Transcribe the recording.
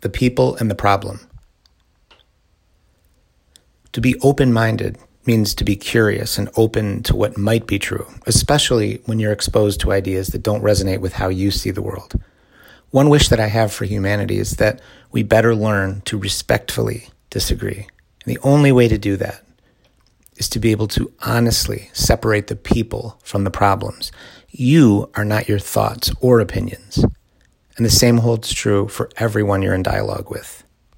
the people and the problem. To be open minded means to be curious and open to what might be true, especially when you're exposed to ideas that don't resonate with how you see the world. One wish that I have for humanity is that we better learn to respectfully disagree. And the only way to do that is to be able to honestly separate the people from the problems. You are not your thoughts or opinions. And the same holds true for everyone you're in dialogue with.